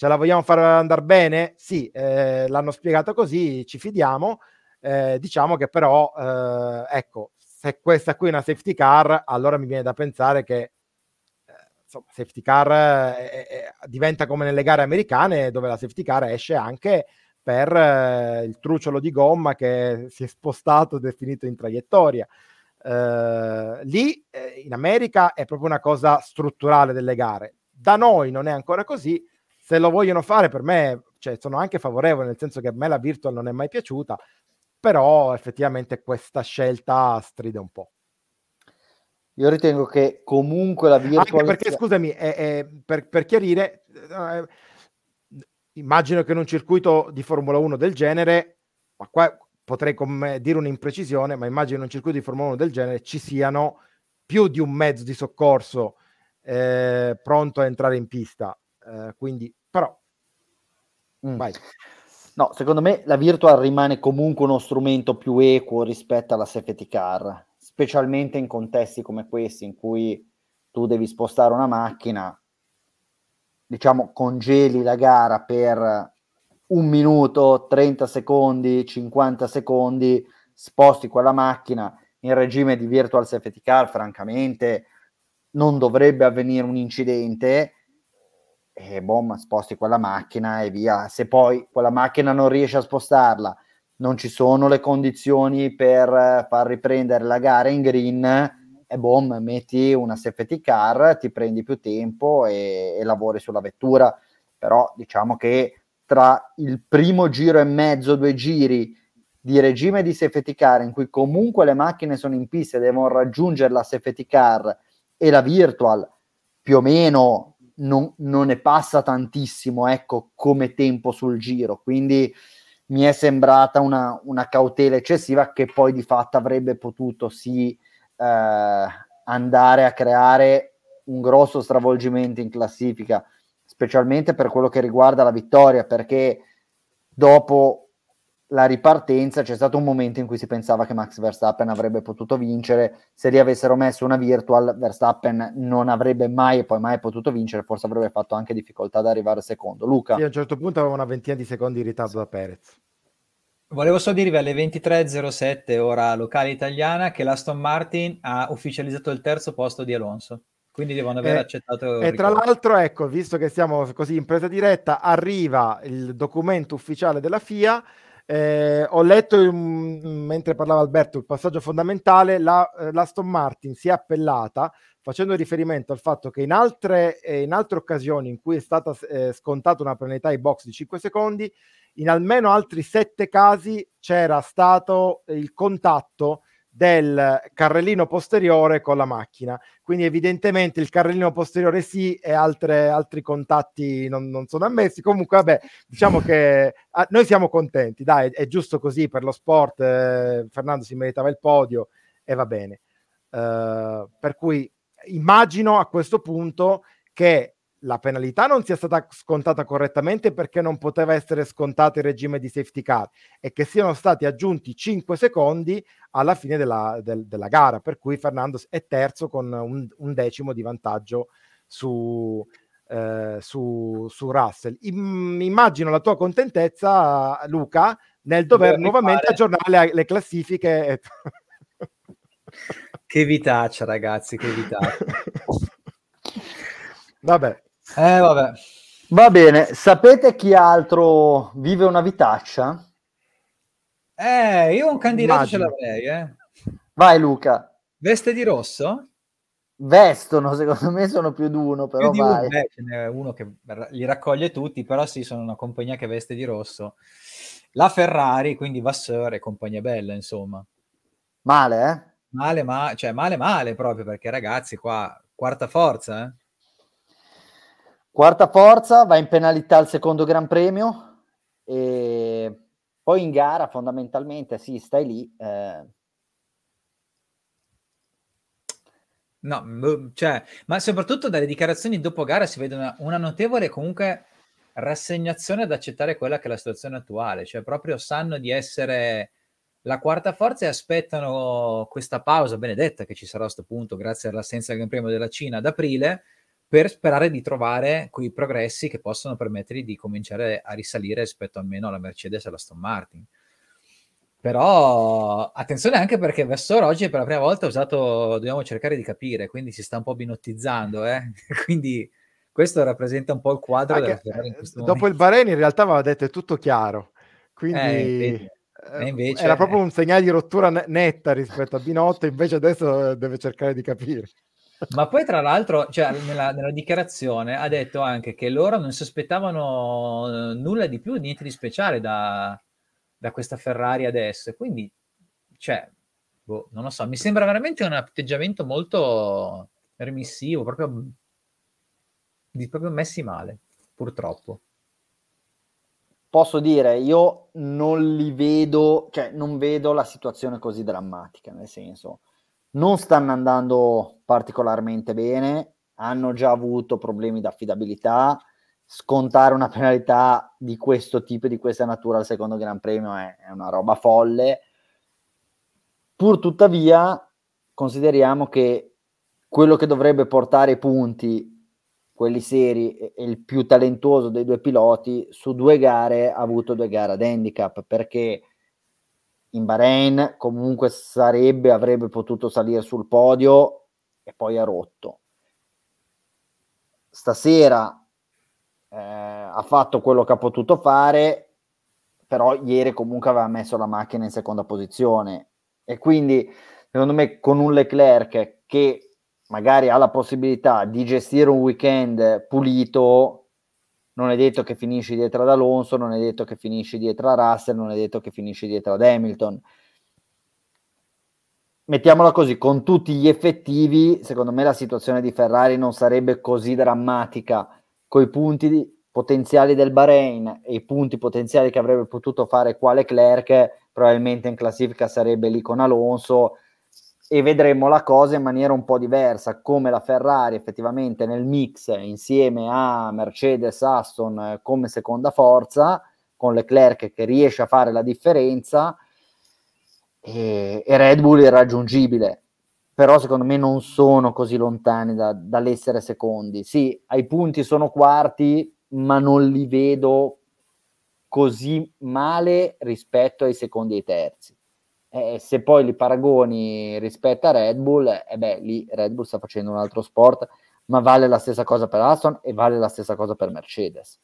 Ce la vogliamo far andare bene? Sì, eh, l'hanno spiegato così, ci fidiamo. Eh, diciamo che però, eh, ecco, se questa qui è una safety car, allora mi viene da pensare che eh, insomma, safety car eh, diventa come nelle gare americane dove la safety car esce anche per eh, il trucciolo di gomma che si è spostato ed è finito in traiettoria. Eh, lì eh, in America è proprio una cosa strutturale delle gare. Da noi non è ancora così. Se lo vogliono fare, per me cioè, sono anche favorevole, nel senso che a me la virtual non è mai piaciuta, però effettivamente questa scelta stride un po'. Io ritengo che comunque la virtual... Anche perché, scusami, è, è, per, per, chiarire, eh, immagino che in un circuito di Formula 1 del genere, ma qua potrei com- dire un'imprecisione, ma immagino in un circuito di Formula 1 del genere ci siano più di un mezzo di soccorso eh, pronto a entrare in pista. Eh, quindi, però, mm. vai. No, secondo me la virtual rimane comunque uno strumento più equo rispetto alla safety car, specialmente in contesti come questi in cui tu devi spostare una macchina diciamo, congeli la gara per un minuto, 30 secondi, 50 secondi, sposti quella macchina in regime di virtual safety car, francamente non dovrebbe avvenire un incidente e boom, sposti quella macchina e via. Se poi quella macchina non riesce a spostarla, non ci sono le condizioni per far riprendere la gara in green, e boom, metti una safety car, ti prendi più tempo e, e lavori sulla vettura. Però diciamo che tra il primo giro e mezzo, due giri di regime di safety car in cui comunque le macchine sono in pista e devono raggiungere la safety car e la virtual più o meno non, non ne passa tantissimo ecco come tempo sul giro. Quindi mi è sembrata una, una cautela eccessiva che poi di fatto avrebbe potuto sì eh, andare a creare un grosso stravolgimento in classifica specialmente per quello che riguarda la vittoria perché dopo la ripartenza c'è stato un momento in cui si pensava che Max Verstappen avrebbe potuto vincere, se lì avessero messo una virtual Verstappen non avrebbe mai e poi mai potuto vincere, forse avrebbe fatto anche difficoltà ad arrivare secondo. Luca? Sì, a un certo punto aveva una ventina di secondi di ritardo da Perez. Volevo solo dirvi alle 23.07 ora locale italiana che l'Aston Martin ha ufficializzato il terzo posto di Alonso quindi devono aver eh, accettato. E tra l'altro, ecco, visto che siamo così in presa diretta, arriva il documento ufficiale della FIA eh, ho letto um, mentre parlava Alberto il passaggio fondamentale, la, eh, l'Aston Martin si è appellata facendo riferimento al fatto che in altre, eh, in altre occasioni in cui è stata eh, scontata una penalità ai box di 5 secondi, in almeno altri 7 casi c'era stato il contatto del carrellino posteriore con la macchina. Quindi evidentemente il carrellino posteriore sì e altre, altri contatti non, non, sono ammessi. Comunque vabbè, diciamo che ah, noi siamo contenti, dai, è giusto così per lo sport. Eh, Fernando si meritava il podio e va bene. Uh, per cui immagino a questo punto che la penalità non sia stata scontata correttamente perché non poteva essere scontato il regime di safety car e che siano stati aggiunti 5 secondi alla fine della, del, della gara, per cui Fernando è terzo con un, un decimo di vantaggio su, eh, su, su Russell. Im, immagino la tua contentezza, Luca, nel dover Devo nuovamente fare... aggiornare le, le classifiche. che vitaccia, ragazzi, che vitaccia. Vabbè, eh, vabbè. Va bene, sapete chi altro vive una vitaccia? Eh, io un candidato Immagino. ce l'avrei, eh. Vai Luca. Veste di rosso? Vestono, secondo me sono più di uno, però più vai. Uno, beh, ce n'è uno che li raccoglie tutti, però sì, sono una compagnia che veste di rosso. La Ferrari, quindi Vasseur e compagnia bella, insomma. Male, eh? Male, ma, cioè male, male proprio, perché ragazzi qua, quarta forza, eh? Quarta forza, va in penalità al secondo Gran Premio e poi in gara fondamentalmente sì, stai lì. Eh. No, cioè, ma soprattutto dalle dichiarazioni dopo gara si vede una, una, notevole comunque rassegnazione ad accettare quella che è la situazione attuale, cioè proprio sanno di essere la quarta forza e aspettano questa pausa benedetta che ci sarà a questo punto grazie all'assenza del Gran Premio della Cina ad aprile per sperare di trovare quei progressi che possono permettergli di cominciare a risalire rispetto almeno alla Mercedes e alla Aston Martin. Però attenzione anche perché Vassor oggi per la prima volta ha usato, dobbiamo cercare di capire, quindi si sta un po' binottizzando, eh? quindi questo rappresenta un po' il quadro anche, della Ferrari in questo Dopo momento. il Bahrain in realtà aveva detto è tutto chiaro, quindi eh, eh invece, era proprio un segnale di rottura netta rispetto a Binotto, invece adesso deve cercare di capire. Ma poi, tra l'altro, cioè, nella, nella, dichiarazione ha detto anche che loro non si aspettavano eh, nulla di più, niente di speciale da, da questa Ferrari adesso. Quindi, cioè, boh, non lo so, mi sembra veramente un atteggiamento molto remissivo, proprio, di, proprio messi male, purtroppo. Posso dire, io non li vedo, cioè non vedo la situazione così drammatica, nel senso non stanno andando particolarmente bene, hanno già avuto problemi di affidabilità, scontare una penalità di questo tipo e di questa natura al secondo Gran Premio è, è una roba folle. Pur tuttavia, consideriamo che quello che dovrebbe portare i punti, quelli seri e il più talentuoso dei due piloti, su due gare ha avuto due gare ad handicap perché in Bahrain comunque sarebbe, avrebbe potuto salire sul podio e poi ha rotto. Stasera eh, ha fatto quello che ha potuto fare, però ieri comunque aveva messo la macchina in seconda posizione e quindi secondo me con un Leclerc che magari ha la possibilità di gestire un weekend pulito non è detto che finisci dietro ad Alonso, non è detto che finisci dietro a Russell, non è detto che finisci dietro ad Hamilton. Mettiamola così, con tutti gli effettivi, secondo me la situazione di Ferrari non sarebbe così drammatica coi punti potenziali del Bahrain e i punti potenziali che avrebbe potuto fare qua Leclerc, probabilmente in classifica sarebbe lì con Alonso e vedremo la cosa in maniera un po' diversa, come la Ferrari effettivamente nel mix insieme a Mercedes Aston eh, come seconda forza, con Leclerc che riesce a fare la differenza e, e Red Bull irraggiungibile. Però secondo me non sono così lontani da, dall'essere secondi. Sì, ai punti sono quarti, ma non li vedo così male rispetto ai secondi e ai terzi. Eh, se poi li paragoni rispetto a Red Bull, eh beh, lì Red Bull sta facendo un altro sport, ma vale la stessa cosa per Aston e vale la stessa cosa per Mercedes.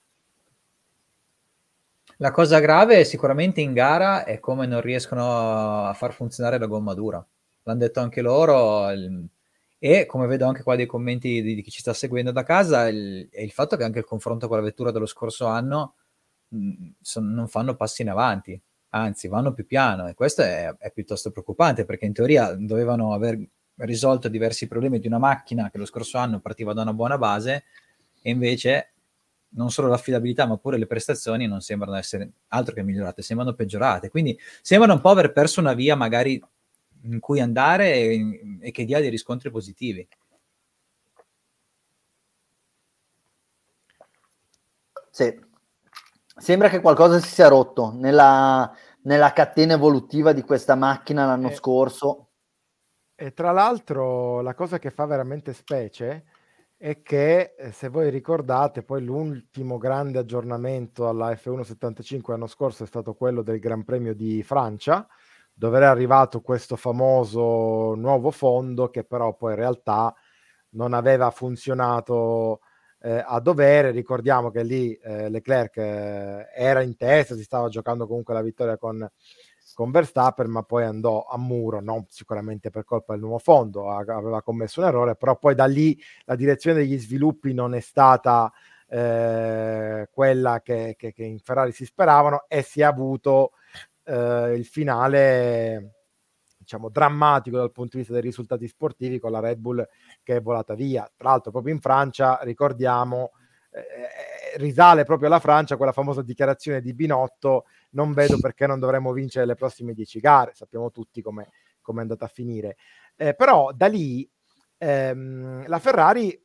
La cosa grave sicuramente in gara è come non riescono a far funzionare la gomma dura. L'hanno detto anche loro. E come vedo anche qua dei commenti di, di chi ci sta seguendo da casa, il, è il fatto che anche il confronto con la vettura dello scorso anno mh, son, non fanno passi in avanti anzi vanno più piano e questo è, è, piuttosto preoccupante perché in teoria dovevano aver risolto diversi problemi di una macchina che lo scorso anno partiva da una buona base e invece non solo l'affidabilità ma pure le prestazioni non sembrano essere altro che migliorate, sembrano peggiorate, quindi sembrano un po' aver perso una via magari in cui andare e, e che dia dei riscontri positivi. Sì, sembra che qualcosa si sia rotto nella, nella catena evolutiva di questa macchina l'anno e, scorso. E tra l'altro la cosa che fa veramente specie è che eh, se voi ricordate poi l'ultimo grande aggiornamento alla F1 75 l'anno scorso è stato quello del Gran Premio di Francia dove era arrivato questo famoso nuovo fondo che però poi in realtà non aveva funzionato eh, a dovere. Ricordiamo che lì eh, Leclerc eh, era in testa, si stava giocando comunque la vittoria con, con Verstappen, ma poi andò a muro, non sicuramente per colpa del nuovo fondo, aveva commesso un errore, però poi da lì la direzione degli sviluppi non è stata eh, quella che, che, che, in Ferrari si speravano e si è avuto eh, il finale diciamo, drammatico dal punto di vista dei risultati sportivi con la Red Bull che è volata via. Tra l'altro, proprio in Francia, ricordiamo, eh, eh, risale proprio alla Francia quella famosa dichiarazione di Binotto: non vedo perché non dovremmo vincere le prossime dieci gare. Sappiamo tutti come è andata a finire. Eh, però da lì ehm, la Ferrari.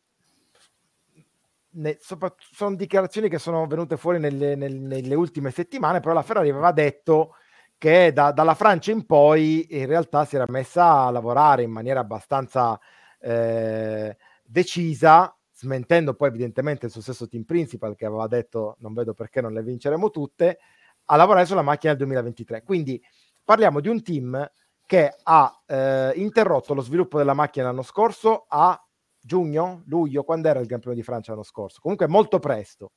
Ne, sopra, sono dichiarazioni che sono venute fuori nelle, nelle, nelle ultime settimane, però la Ferrari aveva detto che da, dalla Francia in poi in realtà si era messa a lavorare in maniera abbastanza eh, decisa, smentendo poi evidentemente il suo stesso team principal che aveva detto non vedo perché non le vinceremo tutte, a lavorare sulla macchina del 2023. Quindi parliamo di un team che ha eh, interrotto lo sviluppo della macchina l'anno scorso a giugno, luglio, quando era il Gran Premio di Francia l'anno scorso, comunque molto presto.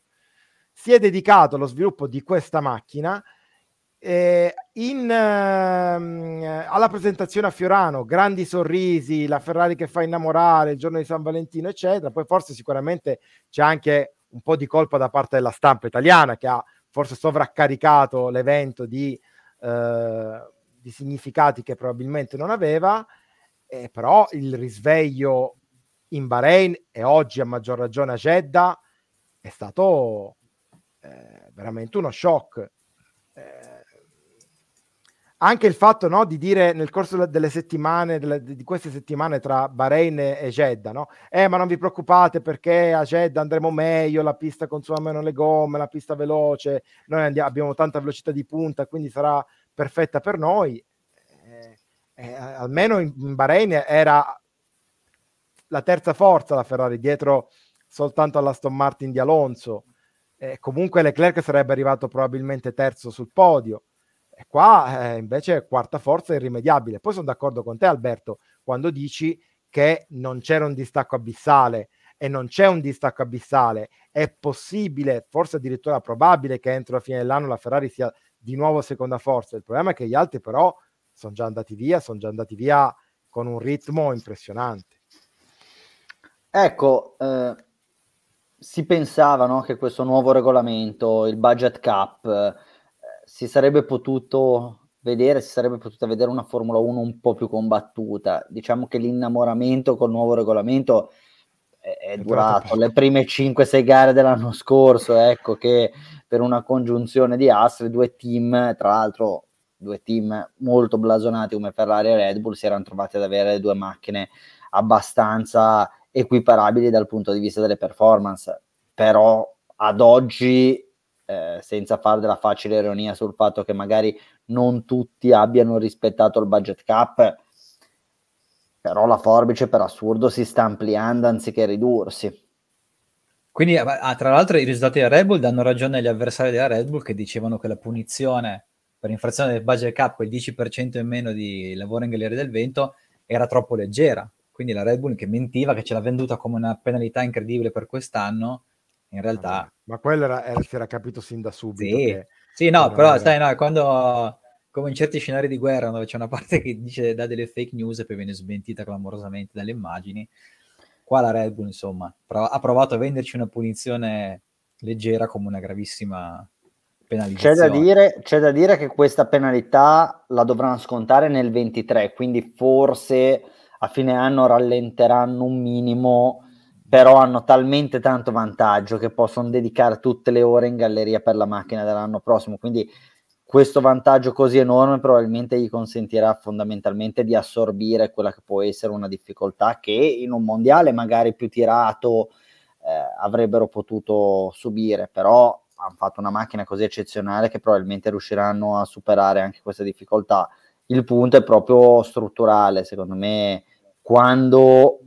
Si è dedicato allo sviluppo di questa macchina eh, in, ehm, alla presentazione a Fiorano, grandi sorrisi, la Ferrari che fa innamorare, il giorno di San Valentino, eccetera. Poi forse sicuramente c'è anche un po' di colpa da parte della stampa italiana che ha forse sovraccaricato l'evento di, eh, di significati che probabilmente non aveva, eh, però il risveglio in Bahrain e oggi a maggior ragione a Jeddah è stato eh, veramente uno shock. Eh, anche il fatto no, di dire nel corso delle settimane, delle, di queste settimane tra Bahrain e Jeddah, no? Eh, ma non vi preoccupate perché a Jeddah andremo meglio, la pista consuma meno le gomme, la pista veloce, noi andiamo, abbiamo tanta velocità di punta, quindi sarà perfetta per noi. Eh, eh, almeno in, in Bahrain era la terza forza la Ferrari, dietro soltanto all'Aston Martin di Alonso. Eh, comunque Leclerc sarebbe arrivato probabilmente terzo sul podio e qua eh, invece quarta forza è irrimediabile. Poi sono d'accordo con te Alberto quando dici che non c'era un distacco abissale e non c'è un distacco abissale. È possibile, forse addirittura probabile che entro la fine dell'anno la Ferrari sia di nuovo seconda forza. Il problema è che gli altri però sono già andati via, sono già andati via con un ritmo impressionante. Ecco, eh, si pensava no, che questo nuovo regolamento, il budget cap, si sarebbe potuto vedere, si sarebbe potuta vedere una Formula 1 un po' più combattuta. Diciamo che l'innamoramento col nuovo regolamento è, è durato le prime 5-6 gare dell'anno scorso, ecco che per una congiunzione di astri, due team, tra l'altro due team molto blasonati come Ferrari e Red Bull, si erano trovati ad avere due macchine abbastanza equiparabili dal punto di vista delle performance, però ad oggi, eh, senza fare della facile ironia sul fatto che magari non tutti abbiano rispettato il budget cap, però la forbice per assurdo si sta ampliando anziché ridursi. Quindi, ah, tra l'altro, i risultati della Red Bull danno ragione agli avversari della Red Bull che dicevano che la punizione per infrazione del budget cap, quel 10% in meno di lavoro in galleria del vento, era troppo leggera. Quindi la Red Bull che mentiva, che ce l'ha venduta come una penalità incredibile per quest'anno, in realtà... Ma quello era, era, si era capito sin da subito. Sì, sì no, però era... sai, no, quando come in certi scenari di guerra dove c'è una parte che dice dà delle fake news e poi viene smentita clamorosamente dalle immagini. Qua la Red Bull, insomma, prov- ha provato a venderci una punizione leggera come una gravissima penalizzazione. C'è da, dire, c'è da dire che questa penalità la dovranno scontare nel 23, quindi forse a fine anno rallenteranno un minimo, però hanno talmente tanto vantaggio che possono dedicare tutte le ore in galleria per la macchina dell'anno prossimo. Quindi questo vantaggio così enorme probabilmente gli consentirà fondamentalmente di assorbire quella che può essere una difficoltà che in un mondiale magari più tirato eh, avrebbero potuto subire, però hanno fatto una macchina così eccezionale che probabilmente riusciranno a superare anche questa difficoltà. Il punto è proprio strutturale, secondo me, quando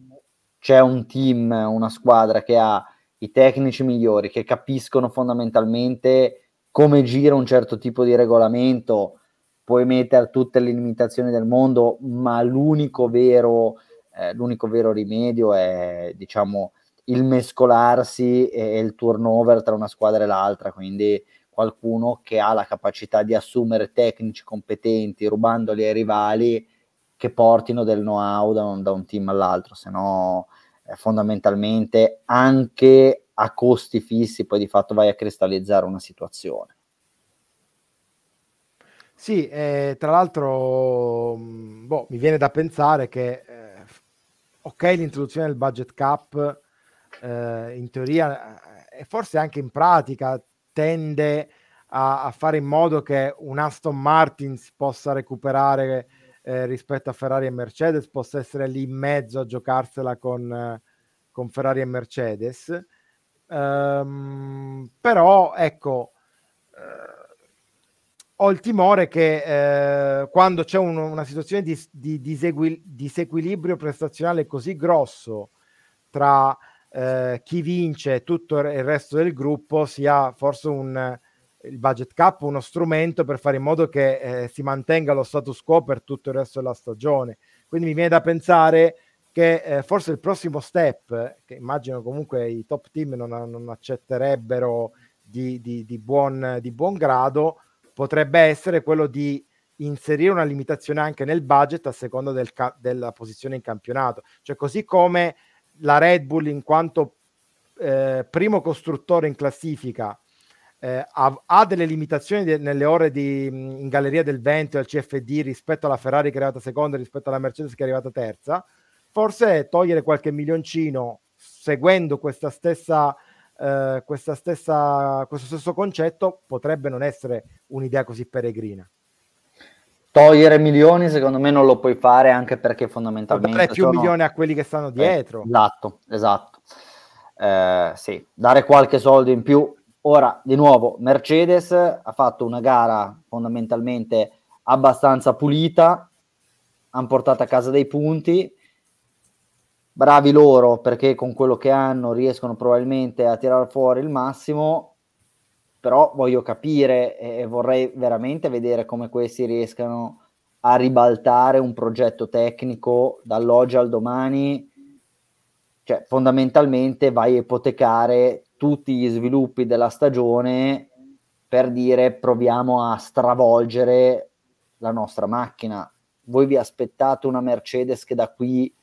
c'è un team, una squadra che ha i tecnici migliori, che capiscono fondamentalmente come gira un certo tipo di regolamento, puoi mettere tutte le limitazioni del mondo, ma l'unico vero, eh, l'unico vero rimedio è, diciamo, il mescolarsi e il turnover tra una squadra e l'altra, quindi qualcuno che ha la capacità di assumere tecnici competenti rubandoli ai rivali che portino del know-how da un, da un team all'altro, se no eh, fondamentalmente anche a costi fissi poi di fatto vai a cristallizzare una situazione. Sì, eh, tra l'altro mm, boh, mi viene da pensare che eh, ok l'introduzione del budget cap eh, in teoria eh, e forse anche in pratica tende a, a, fare in modo che un Aston Martin si possa recuperare eh, rispetto a Ferrari e Mercedes, possa essere lì in mezzo a giocarsela con, eh, con Ferrari e Mercedes. Um, però ecco, uh, ho il timore che uh, quando c'è un, una situazione di, di disequi- disequilibrio prestazionale così grosso tra uh, chi vince e tutto il resto del gruppo sia forse un, il budget cap uno strumento per fare in modo che eh, si mantenga lo status quo per tutto il resto della stagione. Quindi mi viene da pensare che eh, forse il prossimo step, che immagino comunque i top team non, non accetterebbero di, di, di, buon, di buon grado, potrebbe essere quello di inserire una limitazione anche nel budget a seconda del ca- della posizione in campionato. Cioè così come la Red Bull in quanto eh, primo costruttore in classifica eh, ha, ha, delle limitazioni de- nelle ore di, in galleria del vento e al CFD rispetto alla Ferrari che è arrivata seconda rispetto alla Mercedes che è arrivata terza forse togliere qualche milioncino seguendo questa stessa, eh, questa stessa, questo stesso concetto potrebbe non essere un'idea così peregrina. Togliere milioni secondo me non lo puoi fare anche perché fondamentalmente... Dare più sono... milioni a quelli che stanno dietro. Eh, esatto, esatto. Eh, sì, dare qualche soldo in più. Ora, di nuovo, Mercedes ha fatto una gara fondamentalmente abbastanza pulita, hanno portato a casa dei punti, bravi loro perché con quello che hanno riescono probabilmente a tirare fuori il massimo, però voglio capire e vorrei veramente vedere come questi riescano a ribaltare un progetto tecnico dall'oggi al domani, cioè fondamentalmente vai a ipotecare tutti gli sviluppi della stagione per dire proviamo a stravolgere la nostra macchina. Voi vi aspettate una Mercedes che da qui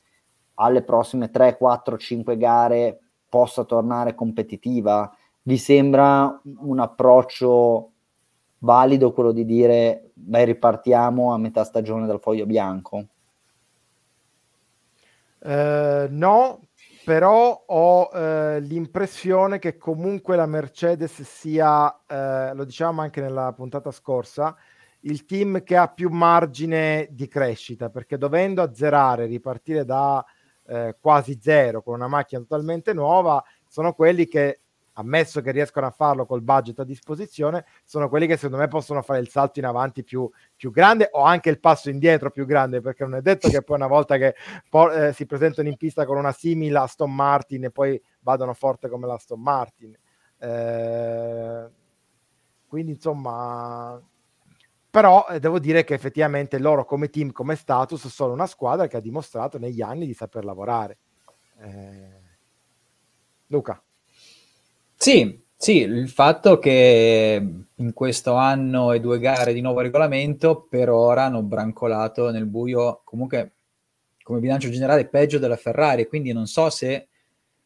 alle prossime 3, 4, 5 gare possa tornare competitiva? Vi sembra un approccio valido quello di dire beh ripartiamo a metà stagione dal foglio bianco? Uh, no, però ho uh, l'impressione che comunque la Mercedes sia, uh, lo diciamo anche nella puntata scorsa, il team che ha più margine di crescita, perché dovendo azzerare, ripartire da quasi zero con una macchina totalmente nuova, sono quelli che ammesso che riescono a farlo col budget a disposizione, sono quelli che secondo me possono fare il salto in avanti più, più grande o anche il passo indietro più grande, perché non è detto che poi una volta che por- eh, si presentano in pista con una simile Aston Martin e poi vadano forte come la Aston Martin. Eh, quindi insomma, però eh, devo dire che effettivamente loro come team, come status, sono una squadra che ha dimostrato negli anni di saper lavorare. Eh, Luca. Sì, sì, il fatto che in questo anno e due gare di nuovo regolamento per ora hanno brancolato nel buio comunque come bilancio generale peggio della Ferrari, quindi non so se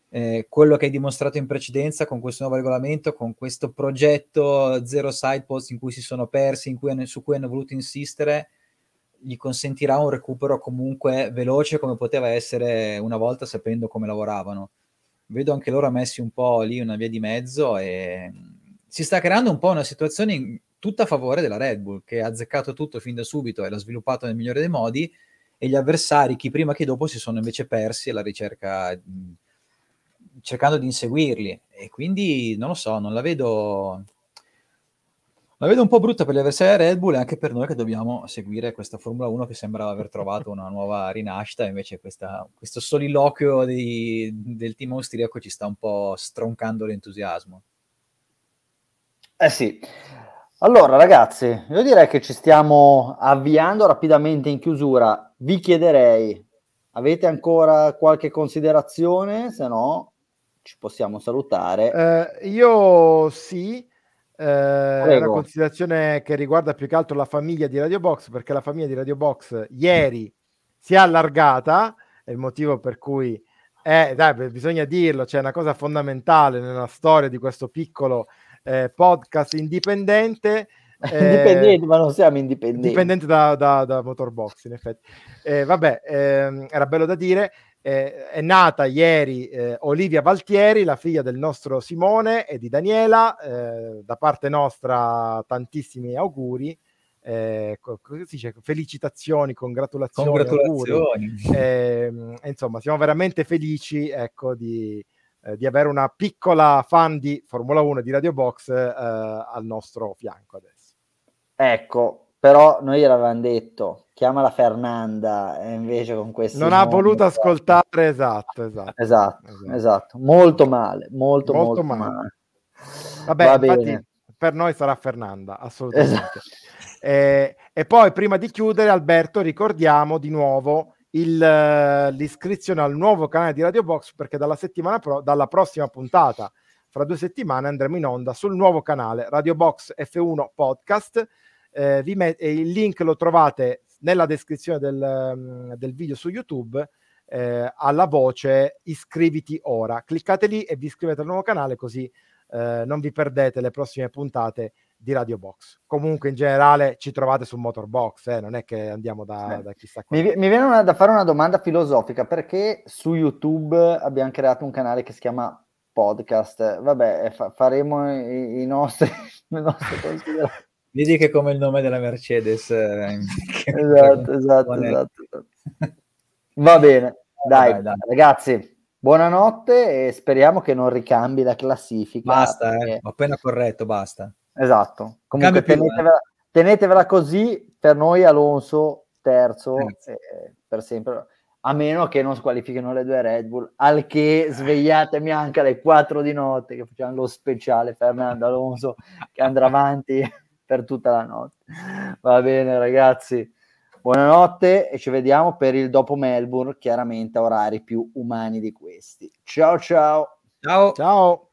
eh, quello che hai dimostrato in precedenza con questo nuovo regolamento, con questo progetto zero side post in cui si sono persi, cui, su cui hanno voluto insistere, gli consentirà un recupero comunque veloce come poteva essere una volta sapendo come lavoravano vedo anche loro messi un po' lì una via di mezzo e si sta creando un po' una situazione tutta a favore della Red Bull che ha azzeccato tutto fin da subito e l'ha sviluppato nel migliore dei modi e gli avversari chi prima che dopo si sono invece persi alla ricerca cercando di inseguirli. E quindi non lo so, non la vedo la vedo un po' brutta per gli avversari Red Bull e anche per noi che dobbiamo seguire questa Formula 1 che sembrava aver trovato una nuova rinascita, invece questa, questo soliloquio di, del team austriaco ci sta un po' stroncando l'entusiasmo. Eh sì. Allora ragazzi, io direi che ci stiamo avviando rapidamente in chiusura. Vi chiederei, avete ancora qualche considerazione? Se no, ci possiamo salutare. Uh, io sì. Eh, è una considerazione che riguarda più che altro la famiglia di Radio Box, perché la famiglia di Radio Box ieri si è allargata, è il motivo per cui è, dai, bisogna dirlo, c'è una cosa fondamentale nella storia di questo piccolo eh, podcast indipendente. indipendente, ma non siamo indipendenti. Indipendente da, da, da Motorbox, in effetti. Eh, vabbè, ehm, era bello da dire eh, è nata ieri eh, Olivia Valtieri, la figlia del nostro Simone e di Daniela. Eh, da parte nostra, tantissimi auguri. Eh, dice, felicitazioni, congratulazioni. congratulazioni. Ehm, insomma, siamo veramente felici ecco, di, eh, di, avere una piccola fan di Formula 1 di Radio Box eh, al nostro fianco adesso. Ecco, però noi gliel'avevamo detto chiamala Fernanda e invece con questo non ha voluto ascoltare esatto esatto, esatto esatto esatto molto male molto molto, molto male. male. vabbè Va infatti bene. per noi sarà Fernanda assolutamente esatto. eh, e poi prima di chiudere Alberto ricordiamo di nuovo il, l'iscrizione al nuovo canale di Radio Box perché dalla settimana pro, dalla prossima puntata fra due settimane andremo in onda sul nuovo canale Radio Box F1 Podcast eh, met- il link lo trovate nella descrizione del, mm, del video su YouTube eh, alla voce iscriviti ora. Cliccate lì e vi iscrivete al nuovo canale così eh, non vi perdete le prossime puntate di Radio Box. Comunque in generale ci trovate su Motorbox, eh, non è che andiamo da, da chissà cosa. Mi, mi, viene una, da fare una domanda filosofica perché su YouTube abbiamo creato un canale che si chiama podcast. Vabbè, fa, faremo i, i nostri, le nostre considerazioni. Vedi che come il nome della Mercedes. Eh, esatto, esatto, esatto, esatto. Va bene, dai, dai, dai, ragazzi, buonanotte e speriamo che non ricambi la classifica. Basta, perché... eh, ho appena corretto, basta. Esatto, comunque tenetevela, tenetevela, così, per noi Alonso terzo eh, per sempre, a meno che non squalifichino le due Red Bull, al che svegliatemi anche alle 4 di notte che facciamo lo speciale Fernando Alonso che andrà avanti per tutta la notte. Va bene, ragazzi. Buonanotte e ci vediamo per il dopo Melbourne, chiaramente a orari più umani di questi. Ciao ciao. Ciao. Ciao.